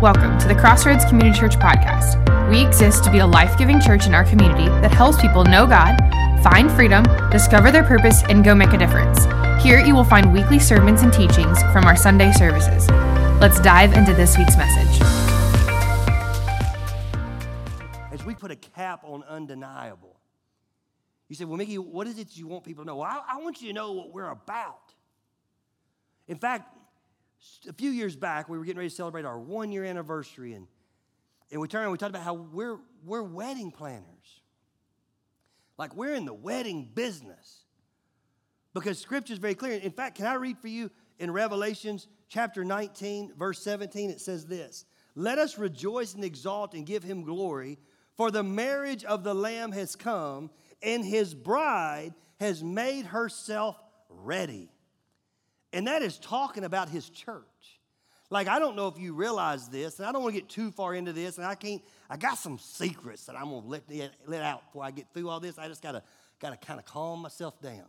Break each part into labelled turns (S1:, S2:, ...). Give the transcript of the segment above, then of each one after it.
S1: Welcome to the Crossroads Community Church podcast. We exist to be a life giving church in our community that helps people know God, find freedom, discover their purpose, and go make a difference. Here you will find weekly sermons and teachings from our Sunday services. Let's dive into this week's message.
S2: As we put a cap on undeniable, you say, Well, Mickey, what is it you want people to know? Well, I, I want you to know what we're about. In fact, a few years back, we were getting ready to celebrate our one year anniversary, and, and we turned and we talked about how we're, we're wedding planners. Like we're in the wedding business. Because scripture is very clear. In fact, can I read for you in Revelations chapter 19, verse 17? It says this Let us rejoice and exalt and give him glory, for the marriage of the Lamb has come, and his bride has made herself ready. And that is talking about his church. Like, I don't know if you realize this, and I don't want to get too far into this, and I can't, I got some secrets that I'm going to let, let out before I get through all this. I just got to got to kind of calm myself down.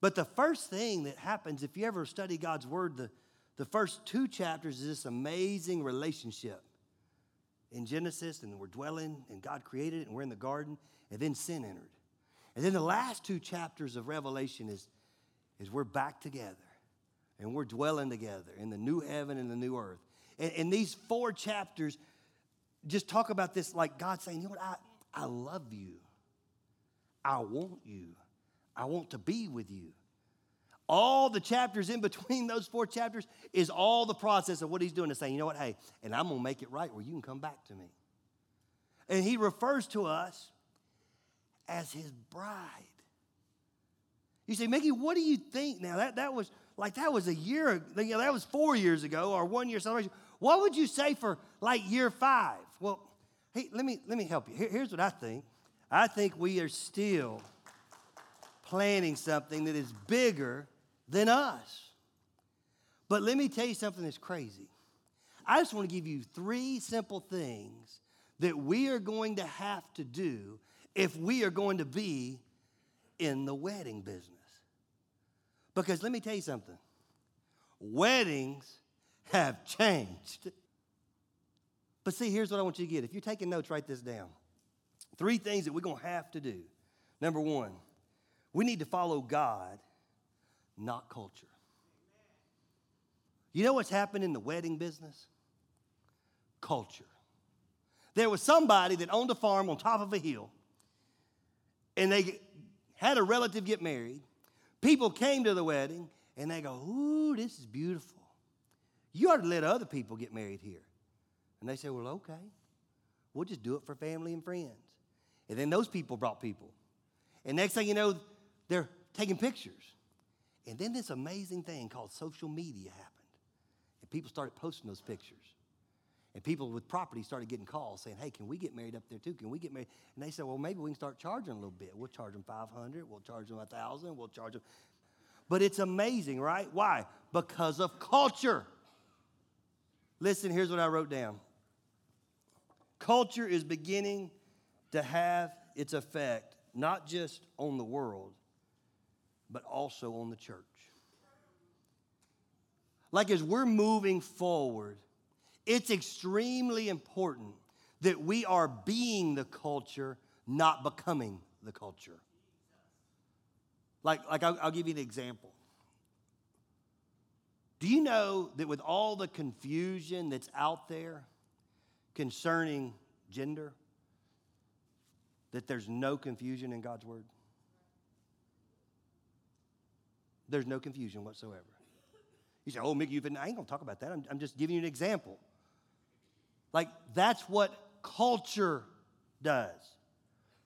S2: But the first thing that happens, if you ever study God's word, the, the first two chapters is this amazing relationship in Genesis, and we're dwelling, and God created it, and we're in the garden, and then sin entered. And then the last two chapters of Revelation is, is we're back together and we're dwelling together in the new heaven and the new earth. And, and these four chapters just talk about this like God saying, you know what, I, I love you. I want you. I want to be with you. All the chapters in between those four chapters is all the process of what he's doing to say, you know what, hey, and I'm going to make it right where you can come back to me. And he refers to us as his bride. You say, Mickey, what do you think now? That, that was like that was a year, you know, that was four years ago, or one year celebration. What would you say for like year five? Well, hey, let me let me help you. Here, here's what I think. I think we are still planning something that is bigger than us. But let me tell you something that's crazy. I just want to give you three simple things that we are going to have to do if we are going to be in the wedding business. Because let me tell you something weddings have changed. But see, here's what I want you to get. If you're taking notes, write this down. Three things that we're going to have to do. Number one, we need to follow God, not culture. You know what's happened in the wedding business? Culture. There was somebody that owned a farm on top of a hill, and they had a relative get married, people came to the wedding and they go, Ooh, this is beautiful. You ought to let other people get married here. And they say, Well, okay. We'll just do it for family and friends. And then those people brought people. And next thing you know, they're taking pictures. And then this amazing thing called social media happened. And people started posting those pictures. And people with property started getting calls saying, hey, can we get married up there too? Can we get married? And they said, well, maybe we can start charging a little bit. We'll charge them 500, we'll charge them 1,000, we'll charge them. But it's amazing, right? Why? Because of culture. Listen, here's what I wrote down. Culture is beginning to have its effect, not just on the world, but also on the church. Like as we're moving forward, it's extremely important that we are being the culture, not becoming the culture. Like, like I'll, I'll give you an example. Do you know that with all the confusion that's out there concerning gender, that there's no confusion in God's word? There's no confusion whatsoever. You say, oh, Mickey, you've been, I ain't gonna talk about that. I'm, I'm just giving you an example. Like, that's what culture does.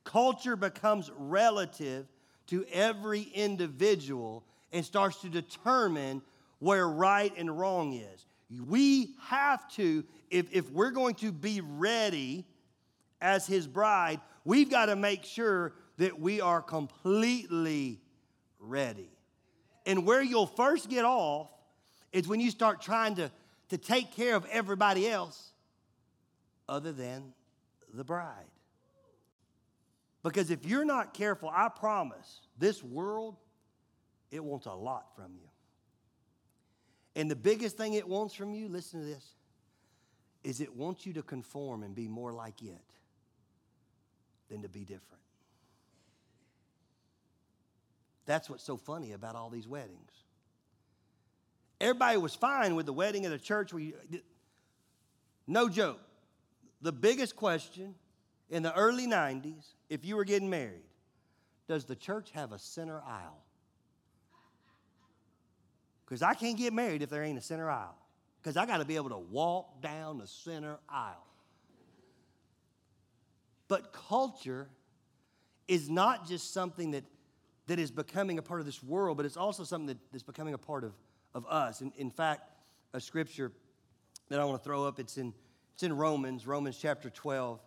S2: Culture becomes relative to every individual and starts to determine where right and wrong is. We have to, if, if we're going to be ready as his bride, we've got to make sure that we are completely ready. And where you'll first get off is when you start trying to, to take care of everybody else other than the bride. Because if you're not careful, I promise, this world, it wants a lot from you. And the biggest thing it wants from you, listen to this, is it wants you to conform and be more like it than to be different. That's what's so funny about all these weddings. Everybody was fine with the wedding at a church. We, no joke. The biggest question in the early 90s, if you were getting married, does the church have a center aisle? Because I can't get married if there ain't a center aisle. Because I got to be able to walk down the center aisle. But culture is not just something that, that is becoming a part of this world, but it's also something that, that's becoming a part of, of us. In, in fact, a scripture that I want to throw up, it's in, it's in Romans, Romans chapter 12,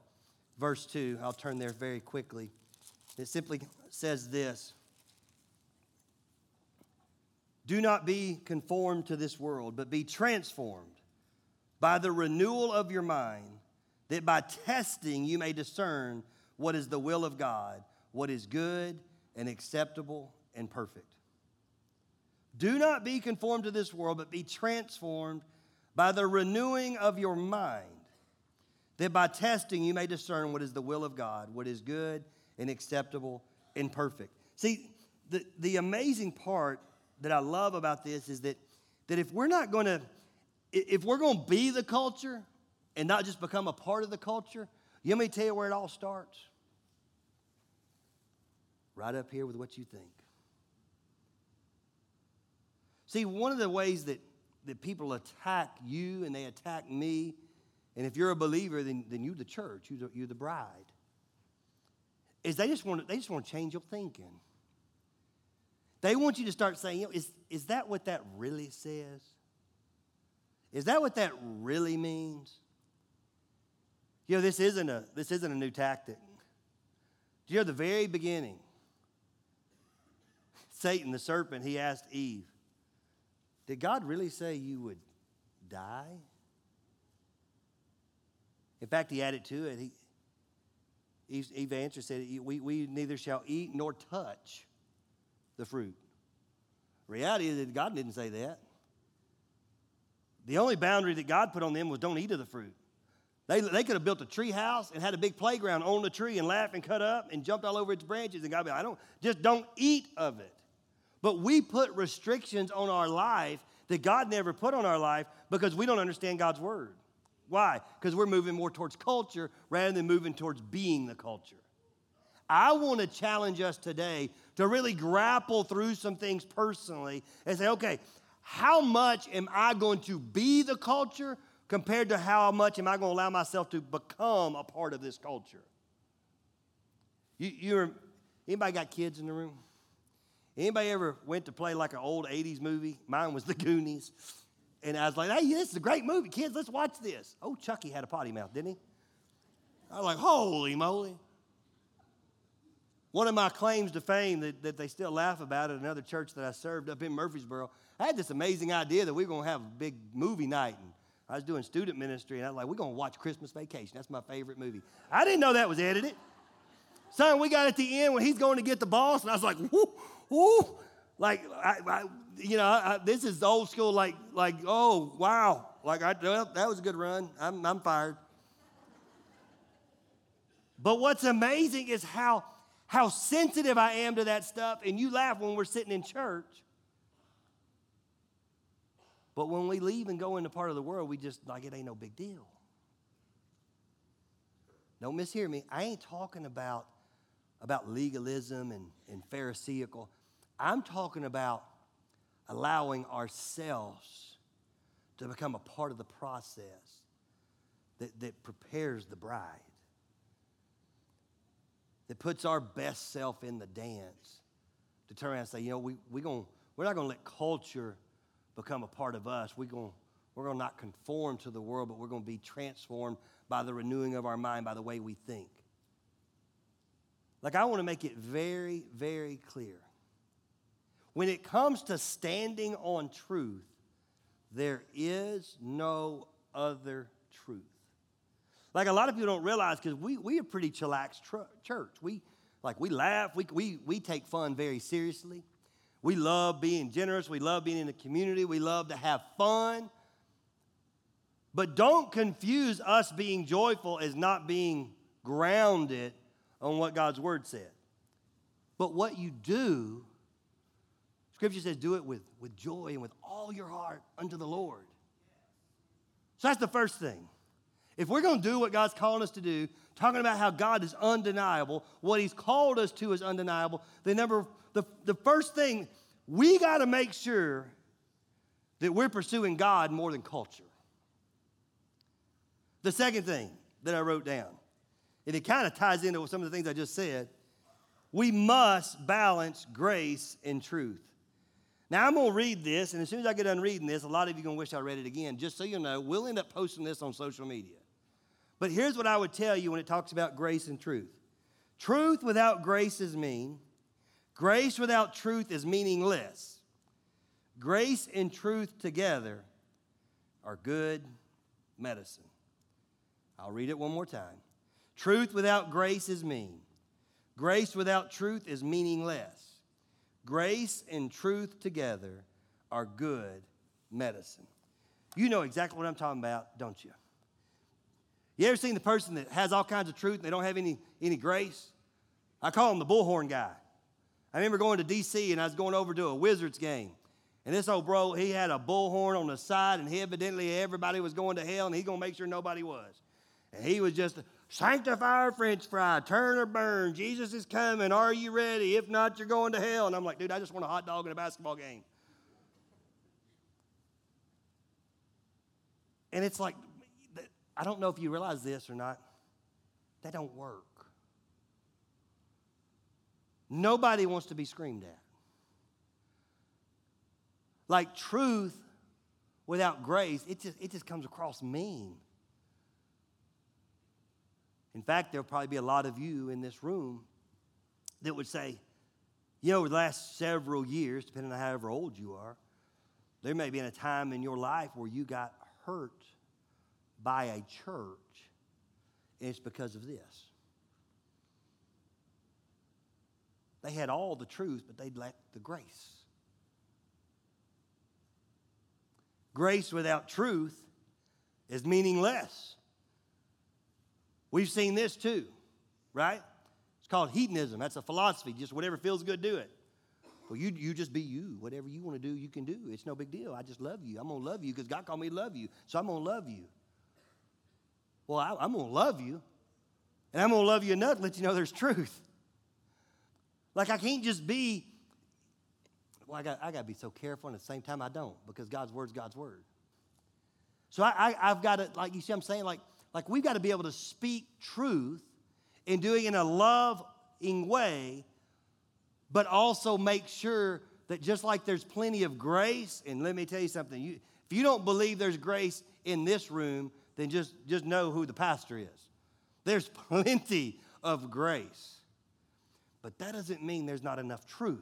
S2: verse 2. I'll turn there very quickly. It simply says this Do not be conformed to this world, but be transformed by the renewal of your mind, that by testing you may discern what is the will of God, what is good and acceptable and perfect. Do not be conformed to this world, but be transformed by the renewing of your mind, that by testing you may discern what is the will of God, what is good and acceptable and perfect. See, the, the amazing part that I love about this is that, that if we're not going to, if we're going to be the culture and not just become a part of the culture, you want me tell you where it all starts? Right up here with what you think. See, one of the ways that, that people attack you and they attack me, and if you're a believer, then, then you're the church, you're the, you're the bride is they just want to, they just want to change your thinking. They want you to start saying, is, is that what that really says? Is that what that really means? You know, this isn't a, this isn't a new tactic. You know the very beginning? Satan, the serpent, he asked Eve, Did God really say you would die? In fact, he added to it, he, Eve answered, said, we, we neither shall eat nor touch the fruit. Reality is that God didn't say that. The only boundary that God put on them was don't eat of the fruit. They, they could have built a tree house and had a big playground on the tree and laughed and cut up and jumped all over its branches. And God be like, I don't, just don't eat of it. But we put restrictions on our life that God never put on our life because we don't understand God's word. Why? Because we're moving more towards culture rather than moving towards being the culture. I want to challenge us today to really grapple through some things personally and say, okay, how much am I going to be the culture compared to how much am I going to allow myself to become a part of this culture? You, you're, anybody got kids in the room? Anybody ever went to play like an old 80s movie? Mine was The Goonies. And I was like, hey, this is a great movie. Kids, let's watch this. Oh, Chucky had a potty mouth, didn't he? I was like, holy moly. One of my claims to fame that, that they still laugh about at another church that I served up in Murfreesboro, I had this amazing idea that we were going to have a big movie night. And I was doing student ministry, and I was like, we're going to watch Christmas Vacation. That's my favorite movie. I didn't know that was edited. Son, we got at the end when he's going to get the boss, and I was like, whoo, whoo. Like, I, I, you know, I, this is old school, like, like, oh, wow. Like, I, well, that was a good run. I'm, I'm fired. But what's amazing is how, how sensitive I am to that stuff. And you laugh when we're sitting in church. But when we leave and go into part of the world, we just, like, it ain't no big deal. Don't mishear me. I ain't talking about, about legalism and, and Pharisaical. I'm talking about allowing ourselves to become a part of the process that, that prepares the bride, that puts our best self in the dance to turn around and say, you know, we, we gonna, we're not going to let culture become a part of us. We're going we're going to not conform to the world, but we're going to be transformed by the renewing of our mind, by the way we think. Like, I want to make it very, very clear when it comes to standing on truth, there is no other truth. Like a lot of people don't realize because we, we are pretty chillax tr- church. We like we laugh, we, we, we take fun very seriously. We love being generous, we love being in the community, we love to have fun. But don't confuse us being joyful as not being grounded on what God's word said. But what you do, Scripture says, do it with, with joy and with all your heart unto the Lord. So that's the first thing. If we're going to do what God's calling us to do, talking about how God is undeniable, what He's called us to is undeniable, the number the, the first thing, we got to make sure that we're pursuing God more than culture. The second thing that I wrote down, and it kind of ties into some of the things I just said, we must balance grace and truth. Now, I'm to read this, and as soon as I get done reading this, a lot of you are to wish I read it again. Just so you know, we'll end up posting this on social media. But here's what I would tell you when it talks about grace and truth truth without grace is mean, grace without truth is meaningless. Grace and truth together are good medicine. I'll read it one more time. Truth without grace is mean. Grace without truth is meaningless. Grace and truth together are good medicine. You know exactly what I'm talking about, don't you? You ever seen the person that has all kinds of truth and they don't have any, any grace? I call him the bullhorn guy. I remember going to D.C. and I was going over to a Wizards game. And this old bro, he had a bullhorn on the side, and he evidently everybody was going to hell, and he's gonna make sure nobody was. And he was just sanctify our French fry, turn or burn. Jesus is coming. Are you ready? If not, you're going to hell. And I'm like, dude, I just want a hot dog and a basketball game. And it's like, I don't know if you realize this or not. That don't work. Nobody wants to be screamed at. Like truth without grace, it just, it just comes across mean. In fact, there'll probably be a lot of you in this room that would say, you know, over the last several years, depending on however old you are, there may have been a time in your life where you got hurt by a church, and it's because of this. They had all the truth, but they lacked the grace. Grace without truth is meaningless. We've seen this too, right? It's called hedonism. That's a philosophy. Just whatever feels good, do it. Well, you, you just be you. Whatever you want to do, you can do. It's no big deal. I just love you. I'm going to love you because God called me to love you. So I'm going to love you. Well, I, I'm going to love you. And I'm going to love you enough to let you know there's truth. Like I can't just be, well, I got, I got to be so careful, and at the same time I don't because God's word's God's word. So I, I, I've got to, like you see I'm saying, like like we've got to be able to speak truth and doing it in a loving way, but also make sure that just like there's plenty of grace, and let me tell you something, you, if you don't believe there's grace in this room, then just, just know who the pastor is. There's plenty of grace. But that doesn't mean there's not enough truth.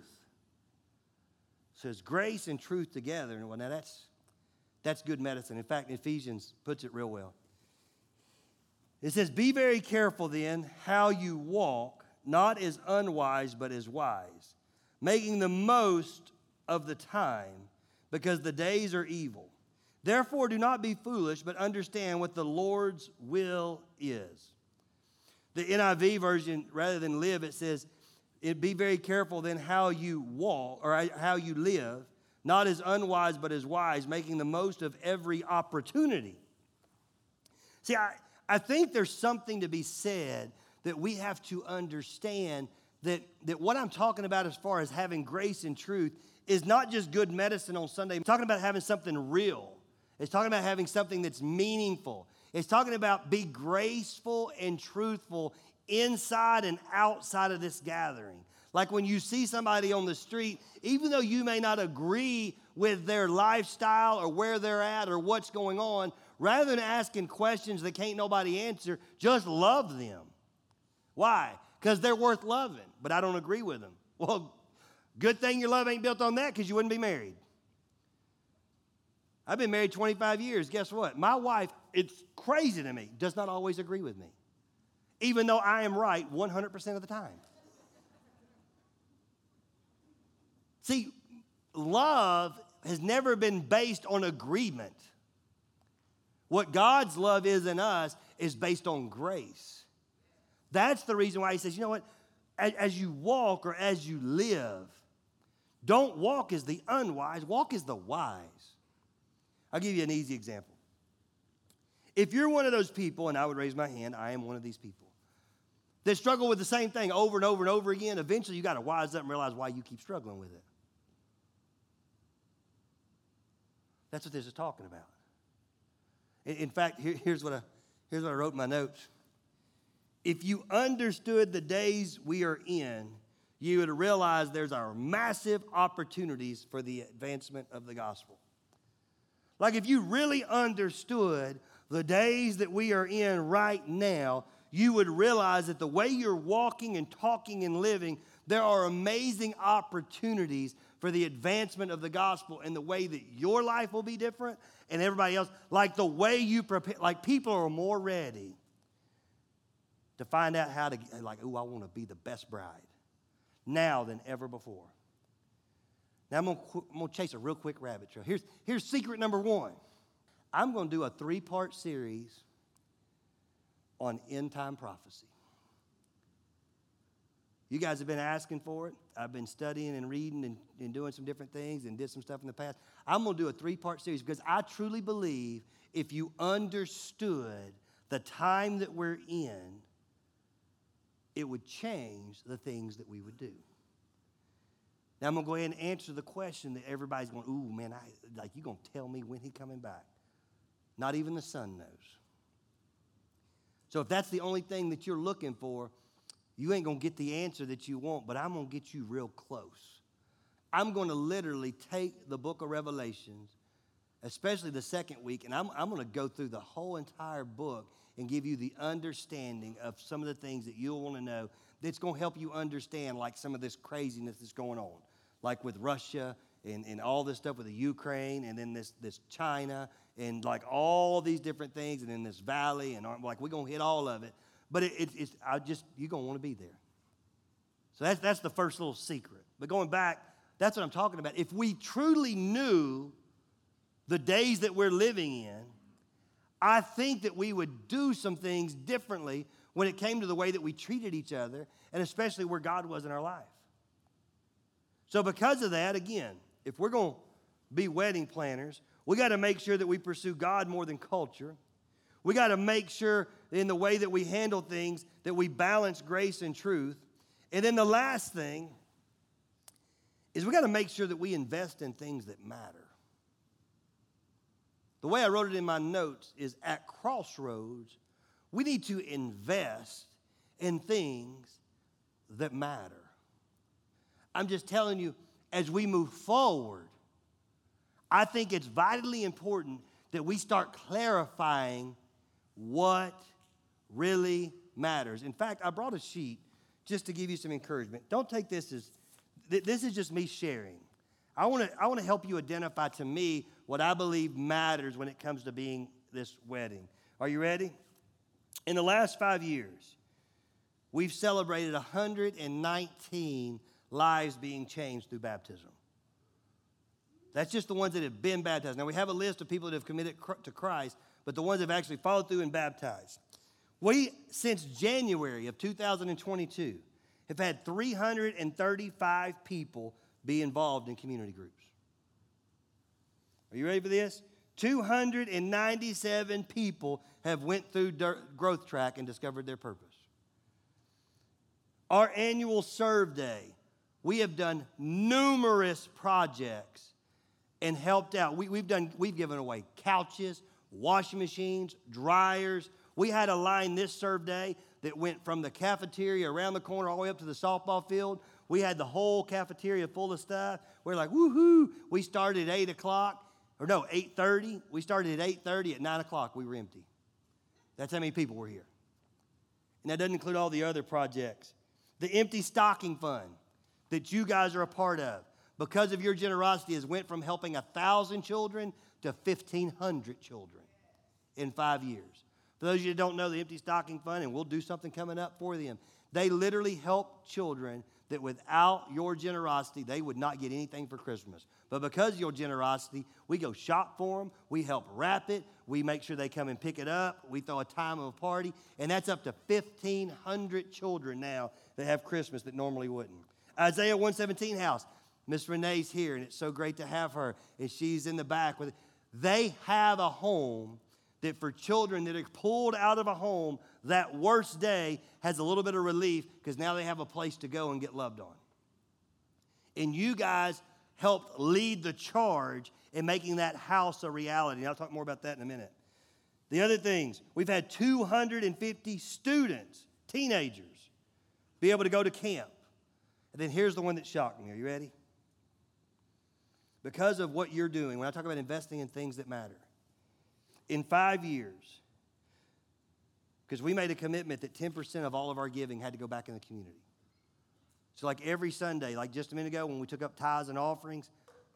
S2: It says grace and truth together. And well, now that's that's good medicine. In fact, Ephesians puts it real well. It says, Be very careful then how you walk, not as unwise, but as wise, making the most of the time, because the days are evil. Therefore, do not be foolish, but understand what the Lord's will is. The NIV version, rather than live, it says, it, Be very careful then how you walk, or how you live, not as unwise, but as wise, making the most of every opportunity. See, I I think there's something to be said that we have to understand that, that what I'm talking about as far as having grace and truth is not just good medicine on Sunday. I'm talking about having something real. It's talking about having something that's meaningful. It's talking about be graceful and truthful inside and outside of this gathering. Like when you see somebody on the street, even though you may not agree with their lifestyle or where they're at or what's going on, rather than asking questions that can't nobody answer, just love them. Why? Because they're worth loving, but I don't agree with them. Well, good thing your love ain't built on that because you wouldn't be married. I've been married 25 years. Guess what? My wife, it's crazy to me, does not always agree with me, even though I am right 100% of the time. See, love has never been based on agreement. What God's love is in us is based on grace. That's the reason why he says, you know what? As, as you walk or as you live, don't walk as the unwise, walk as the wise. I'll give you an easy example. If you're one of those people, and I would raise my hand, I am one of these people, that struggle with the same thing over and over and over again, eventually you got to wise up and realize why you keep struggling with it. That's what this is talking about. In fact, here, here's, what I, here's what I wrote in my notes. If you understood the days we are in, you would realize there's our massive opportunities for the advancement of the gospel. Like if you really understood the days that we are in right now, you would realize that the way you're walking and talking and living, there are amazing opportunities for the advancement of the gospel and the way that your life will be different and everybody else. Like the way you prepare, like people are more ready to find out how to, like, oh, I want to be the best bride now than ever before. Now I'm I'm gonna chase a real quick rabbit trail. Here's, here's secret number one. I'm gonna do a three-part series on end time prophecy. You guys have been asking for it. I've been studying and reading and, and doing some different things and did some stuff in the past. I'm going to do a three part series because I truly believe if you understood the time that we're in, it would change the things that we would do. Now I'm gonna go ahead and answer the question that everybody's going, ooh, man, I like you gonna tell me when he coming back. Not even the Son knows. So if that's the only thing that you're looking for, you ain't gonna get the answer that you want, but I'm gonna get you real close. I'm gonna literally take the book of Revelations, especially the second week, and I'm, I'm gonna go through the whole entire book and give you the understanding of some of the things that you'll want to know that's going to help you understand like some of this craziness that's going on like with russia and, and all this stuff with the ukraine and then this, this china and like all these different things and then this valley and like we're going to hit all of it but it, it, it's i just you're going to want to be there so that's, that's the first little secret but going back that's what i'm talking about if we truly knew the days that we're living in I think that we would do some things differently when it came to the way that we treated each other, and especially where God was in our life. So, because of that, again, if we're going to be wedding planners, we got to make sure that we pursue God more than culture. We got to make sure in the way that we handle things that we balance grace and truth. And then the last thing is we got to make sure that we invest in things that matter. The way I wrote it in my notes is at crossroads, we need to invest in things that matter. I'm just telling you, as we move forward, I think it's vitally important that we start clarifying what really matters. In fact, I brought a sheet just to give you some encouragement. Don't take this as this is just me sharing. I want to I want to help you identify to me what I believe matters when it comes to being this wedding. Are you ready? In the last 5 years, we've celebrated 119 lives being changed through baptism. That's just the ones that have been baptized. Now, we have a list of people that have committed to Christ, but the ones that have actually followed through and baptized. We, since January of 2022, have had 335 people be involved in community groups. Are you ready for this? 297 people have went through growth track and discovered their purpose. Our annual serve day, we have done numerous projects and helped out. We, have done, we've given away couches, washing machines, dryers. We had a line this serve day that went from the cafeteria around the corner all the way up to the softball field. We had the whole cafeteria full of stuff. We're like, woohoo! We started at 8 o'clock, or no, 8.30. We started at 8.30. At 9 o'clock, we were empty. That's how many people were here. And that doesn't include all the other projects. The empty stocking fund that you guys are a part of, because of your generosity, has went from helping a 1,000 children to 1,500 children in five years. For those of you that don't know the Empty Stocking Fund, and we'll do something coming up for them, They literally help children that without your generosity, they would not get anything for Christmas. But because of your generosity, we go shop for them, we help wrap it, we make sure they come and pick it up, we throw a time of a party, and that's up to 1,500 children now that have Christmas that normally wouldn't. Isaiah 117 house, Miss Renee's here, and it's so great to have her, and she's in the back with. They have a home that for children that are pulled out of a home that worst day has a little bit of relief because now they have a place to go and get loved on. And you guys helped lead the charge in making that house a reality. And I'll talk more about that in a minute. The other things, we've had 250 students, teenagers, be able to go to camp. And then here's the one that shocked me. Are you ready? Because of what you're doing, when I talk about investing in things that matter, in five years, because we made a commitment that 10% of all of our giving had to go back in the community. So, like every Sunday, like just a minute ago when we took up tithes and offerings,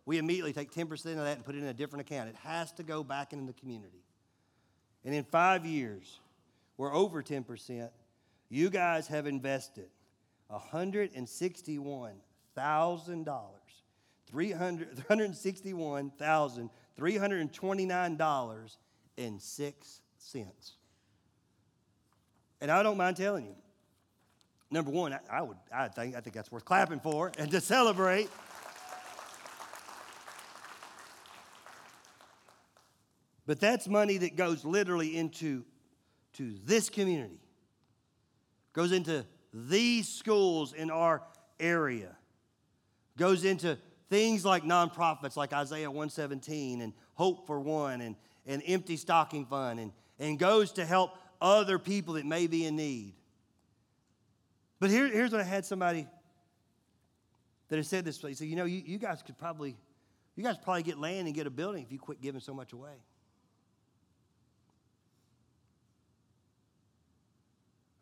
S2: we immediately take 10% of that and put it in a different account. It has to go back into the community. And in five years, we're over 10%. You guys have invested $161,000, $361,329.06. And I don't mind telling you, number one, I, I, would, I think, I think that's worth clapping for and to celebrate. But that's money that goes literally into to this community, goes into these schools in our area, goes into things like nonprofits like Isaiah 117 and Hope for One and, and Empty Stocking Fund and, and goes to help other people that may be in need. But here, here's what I had somebody that has said this. Place. Said, you know, you, you guys could probably, you guys probably get land and get a building if you quit giving so much away.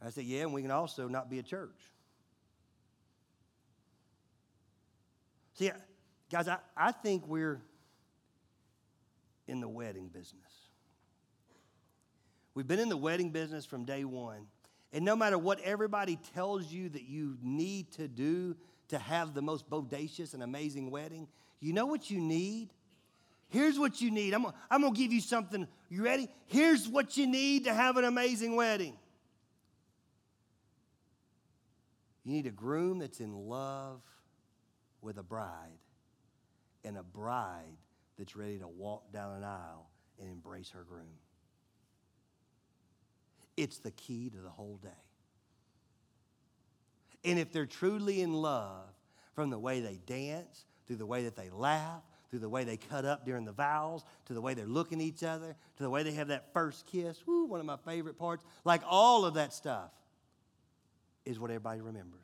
S2: I said, yeah, and we can also not be a church. See, guys, I, I think we're in the wedding business. We've been in the wedding business from day one. And no matter what everybody tells you that you need to do to have the most bodacious and amazing wedding, you know what you need? Here's what you need. I'm, I'm going to give you something. You ready? Here's what you need to have an amazing wedding. You need a groom that's in love with a bride, and a bride that's ready to walk down an aisle and embrace her groom. It's the key to the whole day. And if they're truly in love, from the way they dance, through the way that they laugh, through the way they cut up during the vows, to the way they're looking at each other, to the way they have that first kiss, woo, one of my favorite parts, like all of that stuff is what everybody remembers.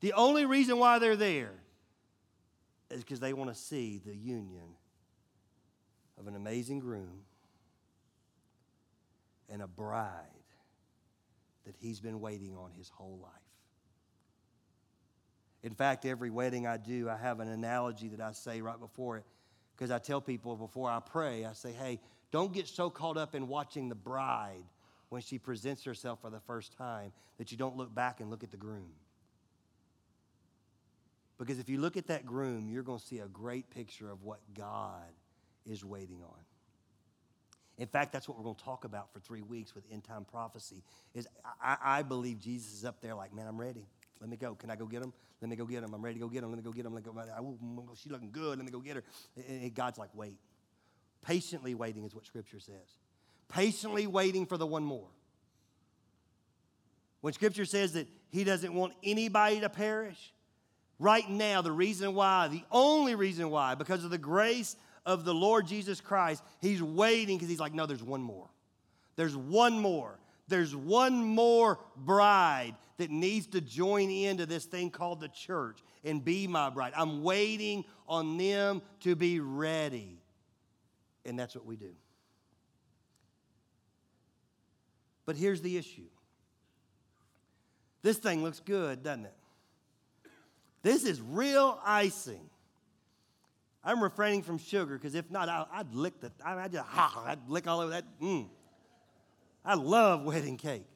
S2: The only reason why they're there is because they want to see the union of an amazing groom and a bride that he's been waiting on his whole life. In fact, every wedding I do, I have an analogy that I say right before it because I tell people before I pray, I say, hey, don't get so caught up in watching the bride when she presents herself for the first time that you don't look back and look at the groom. Because if you look at that groom, you're going to see a great picture of what God is waiting on. In fact, that's what we're going to talk about for three weeks with end time prophecy. Is I, I, believe Jesus is up there like, man, I'm ready. Let me go. Can I go get him? Let me go get him. I'm ready to go get him. Let me go get him. Let me go. Oh, mm, she's looking good. Let me go get her. And God's like, wait. Patiently waiting is what Scripture says. Patiently waiting for the one more. When Scripture says that He doesn't want anybody to perish, right now, the reason why, the only reason why, because of the grace of the Lord Jesus Christ, he's waiting because he's like, no, there's one more. There's one more. There's one more bride that needs to join into this thing called the church and be my bride. I'm waiting on them to be ready. And that's what we do. But here's the issue this thing looks good, doesn't it? This is real icing. I'm refraining from sugar because if not, I, would lick the, I, just, ha, I'd lick all over that. Mm. I love wedding cake.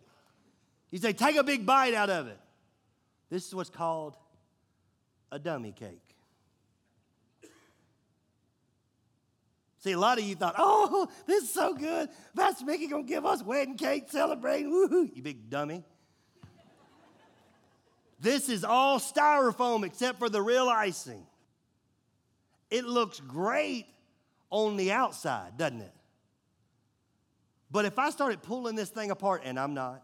S2: You say, take a big bite out of it. This is what's called a dummy cake. See, a lot of you thought, oh, this is so good. Pastor Mickey gonna give us wedding cake celebrating. Woohoo, you big dummy. This is all styrofoam except for the real icing. It looks great on the outside, doesn't it? But if I started pulling this thing apart, and I'm not,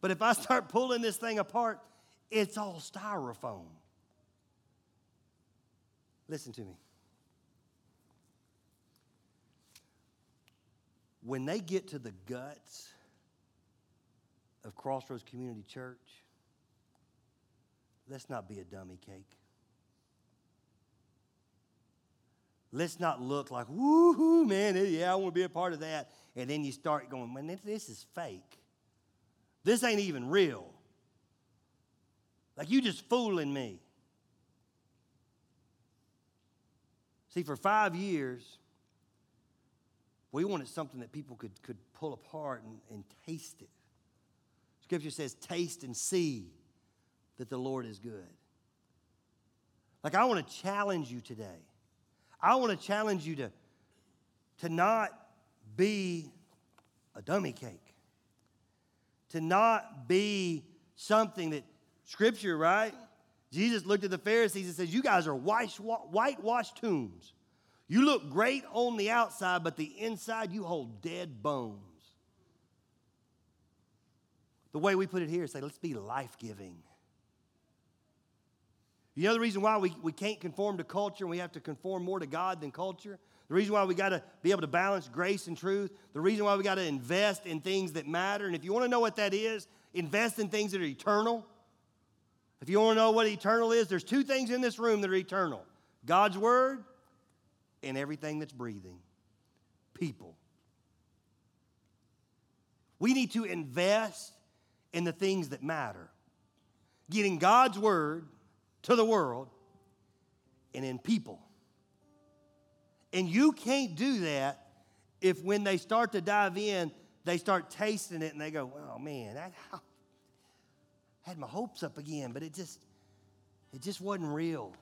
S2: but if I start pulling this thing apart, it's all styrofoam. Listen to me. When they get to the guts of Crossroads Community Church, let's not be a dummy cake. Let's not look like, woohoo, man, yeah, I want to be a part of that. And then you start going, man, this is fake. This ain't even real. Like you just fooling me. See, for five years, we wanted something that people could, could pull apart and, and taste it. Scripture says, taste and see that the Lord is good. Like, I want to challenge you today. I want to challenge you to, to not be a dummy cake, to not be something that Scripture, right? Jesus looked at the Pharisees and says, You guys are whitewashed tombs. You look great on the outside, but the inside you hold dead bones. The way we put it here is say, let's be life giving. You know the reason why we, we can't conform to culture and we have to conform more to God than culture? The reason why we got to be able to balance grace and truth. The reason why we got to invest in things that matter. And if you want to know what that is, invest in things that are eternal. If you want to know what eternal is, there's two things in this room that are eternal God's Word and everything that's breathing people. We need to invest in the things that matter, getting God's Word to the world and in people. And you can't do that if when they start to dive in, they start tasting it and they go, oh man, I had my hopes up again, but it just, it just wasn't real.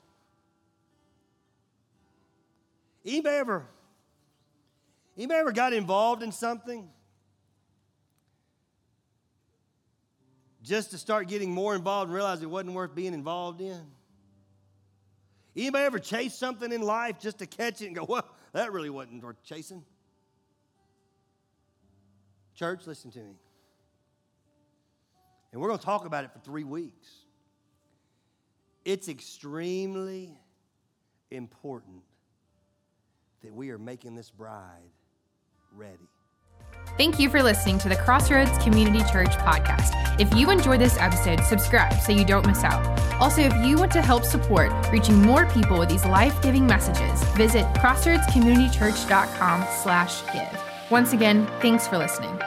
S2: Anybody ever, anybody ever got involved in something just to start getting more involved and realize it wasn't worth being involved in? Anybody ever chase something in life just to catch it and go, well, that really wasn't worth chasing? Church, listen to me. And we're going to talk about it for three weeks. It's extremely important that we are making this bride ready.
S1: Thank you for listening to the Crossroads Community Church podcast. If you enjoyed this episode, subscribe so you don't miss out. Also, if you want to help support reaching more people with these life-giving messages, visit crossroadscommunitychurch.com slash give. Once again, thanks for listening.